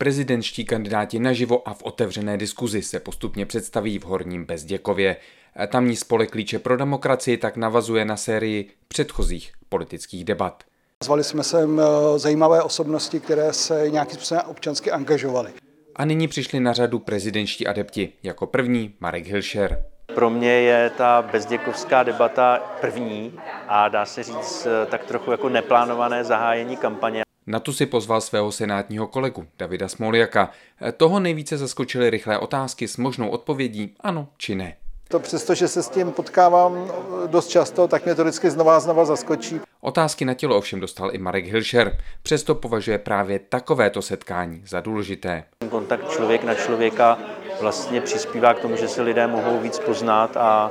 Prezidentští kandidáti naživo a v otevřené diskuzi se postupně představí v Horním Bezděkově. Tamní spolek klíče pro demokracii tak navazuje na sérii předchozích politických debat. Zvali jsme sem eh, zajímavé osobnosti, které se nějakým způsobem občansky angažovaly. A nyní přišli na řadu prezidentští adepti. Jako první Marek Hilšer. Pro mě je ta bezděkovská debata první a dá se říct eh, tak trochu jako neplánované zahájení kampaně. Na tu si pozval svého senátního kolegu Davida Smoljaka. Toho nejvíce zaskočily rychlé otázky s možnou odpovědí ano či ne. To přesto, že se s tím potkávám dost často, tak mě to vždycky znova a znova zaskočí. Otázky na tělo ovšem dostal i Marek Hilšer. Přesto považuje právě takovéto setkání za důležité. Kontakt člověk na člověka vlastně přispívá k tomu, že se lidé mohou víc poznat a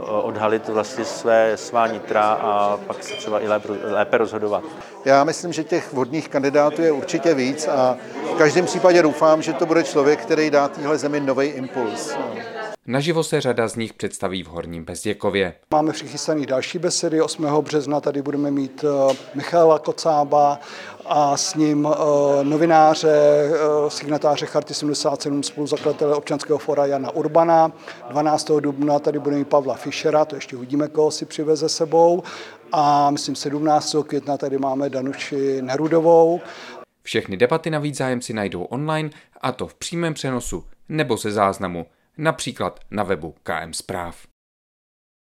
odhalit vlastně své svá nitra a pak se třeba i lépe, lépe rozhodovat. Já myslím, že těch vhodných kandidátů je určitě víc a v každém případě doufám, že to bude člověk, který dá téhle zemi nový impuls. Naživo se řada z nich představí v Horním Bezděkově. Máme přichystaný další besedy. 8. března tady budeme mít eh, Michala Kocába a s ním eh, novináře, eh, signatáře Charty 77, spoluzakladatele občanského fora Jana Urbana. 12. dubna tady budeme mít Pavla Fischera, to ještě uvidíme, koho si přiveze sebou. A myslím 17. května tady máme Danuši Nerudovou. Všechny debaty navíc zájemci najdou online, a to v přímém přenosu nebo se záznamu například na webu KM Zpráv.